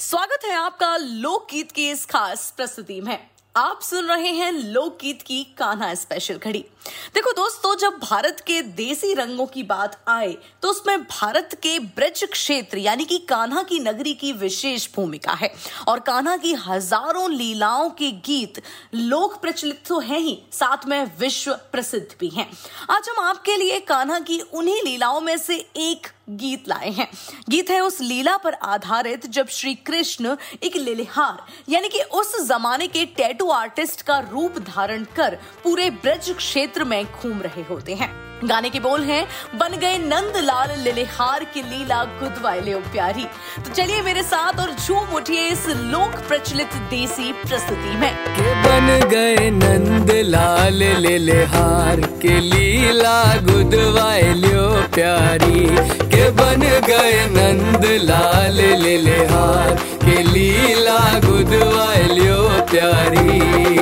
स्वागत है आपका लोकगीत की इस खास प्रस्तुति में। आप सुन रहे हैं लोकगीत की कान्हा स्पेशल घड़ी। देखो दोस्तों, जब भारत के देसी रंगों की बात आए तो उसमें भारत के ब्रज क्षेत्र, यानी कि कान्हा की नगरी की विशेष भूमिका है। और कान्हा की हज़ारों लीलाओं के गीत लोक प्रचलित तो है ही, साथ में विश्व प्रसिद्ध भी हैं। आज हम आपके लिए कान्हा की उन्हीं लीलाओं में से एक गीत लाए हैं। गीत है उस लीला पर आधारित जब श्री कृष्ण एक लिलिहार, यानी कि उस जमाने के टैटू आर्टिस्ट का रूप धारण कर पूरे ब्रज क्षेत्र में घूम रहे होते हैं। गाने के बोल हैं, बन गए नंद लाल लिलिहार की लीला गुदवाइले प्यारी। तो चलिए मेरे साथ और झूम उठिए इस लोक प्रचलित देसी प्रस्तुति में। के बन गए नंद लाल लिलिहार के लीला गुदवाइलो प्यारी। के बन गए नंद लाल लिलिहार के लीला गुदवाइलो प्यारी।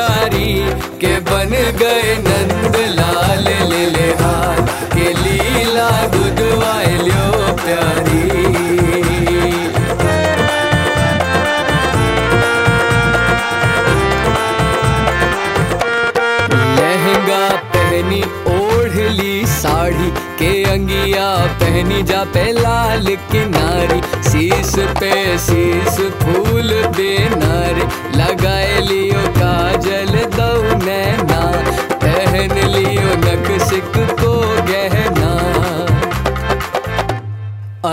प्यारी के बन गए नंद लाल लिलिहार के लीला गुदवाइलो प्यारी। लहंगा पहनी ली साड़ी के अंगिया पहनी, जा पे लाल किनारी शीस पे शीस फूल दे नारे, लगाए लियो सिक को गहना।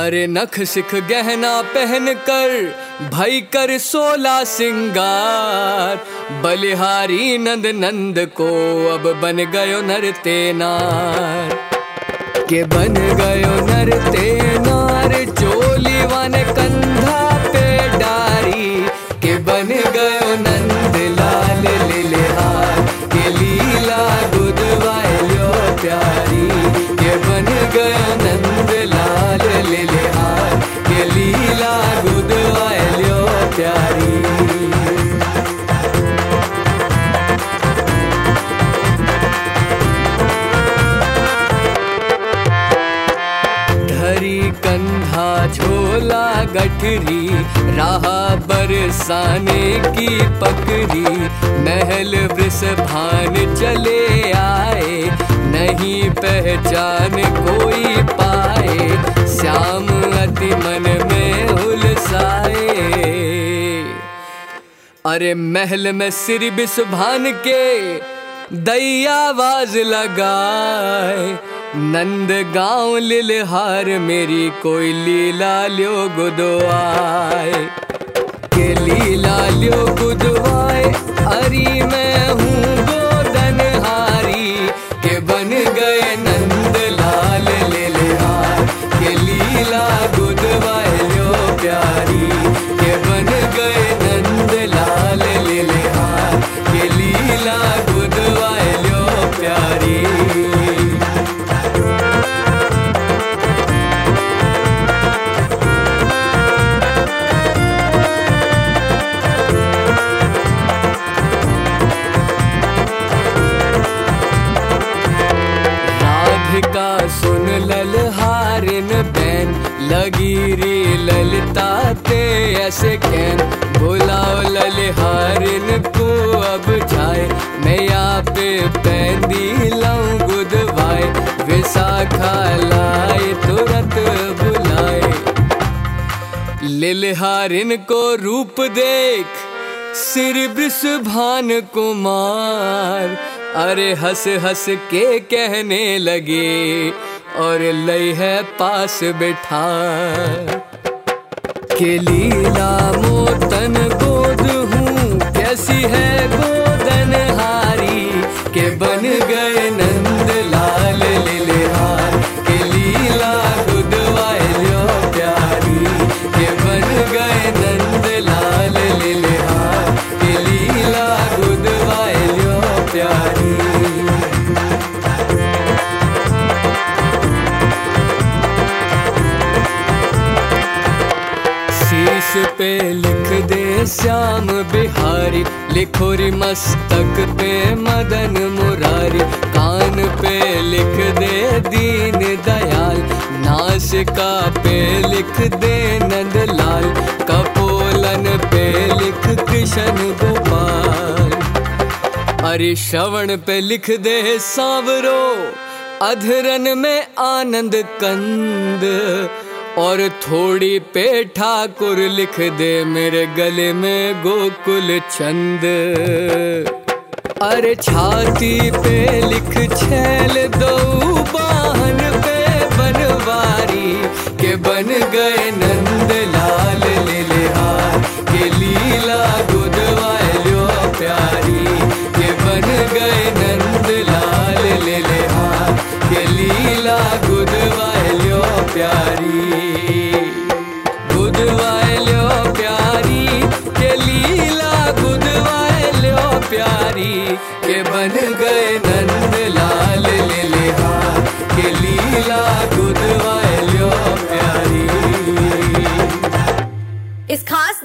अरे नख सिख गहना पहन कर भई कर सोला सिंगार। बलिहारी नंद नंद को अब बन गयो नर तेनार। के बन गयो नर तेनार, चोली वन कंधा झोला गठरी, रहा बरसाने की पकड़ी महल वृष भान चले आए, नहीं पहचान कोई पाए, श्याम अति मन में उलसाए। अरे महल में सिर बिसभान के दैया आवाज़ लगाए। नंद गाँव लिलहार, मेरी कोई लीला ल्यो गुदवाए। के लीला ल्यो गुदवाए, अरी मैं राधिका सुन ललहारिन बैन लगी रे ललिता ते ऐसे कैन। बुलाओ ललहारिन को अब जाए। यहाँ पे पैंदी लाऊं गुदवाए। विशाखा लाए तुरंत बुलाए। लिलहारिन को रूप देख। सिर भान कुमार। अरे हंस हंस के कहने लगे, और लई है पास बैठा। के लीला मोतन गोद हूँ, कैसी है गोदन पे लिख दे श्याम बिहारी, लिखो रे मस्तक पे मदन मुरारी। कान पे लिख दे दीन दयाल, नासिका पे लिख दे नंदलाल कपोलन पे लिख कृष्ण गोपाल। अरे श्रवण पे लिख दे सांवरो, अधरन में आनंद कंद। और थोड़ी पे ठाकुर लिख दे मेरे गले में गोकुल छंद। अरे छाती पे लिख छैल दो, बाहन पे बनवारी, के बन गए नंद लाल ले के लीला गुदवाए लो प्यारी, के बन गए नंद लाल ले के लीला प्यारी गुदवाए लो प्यारी, के लीला गुदवाए लो प्यारी, के बन गए नंद लाल ले ले के लीला गुदवाए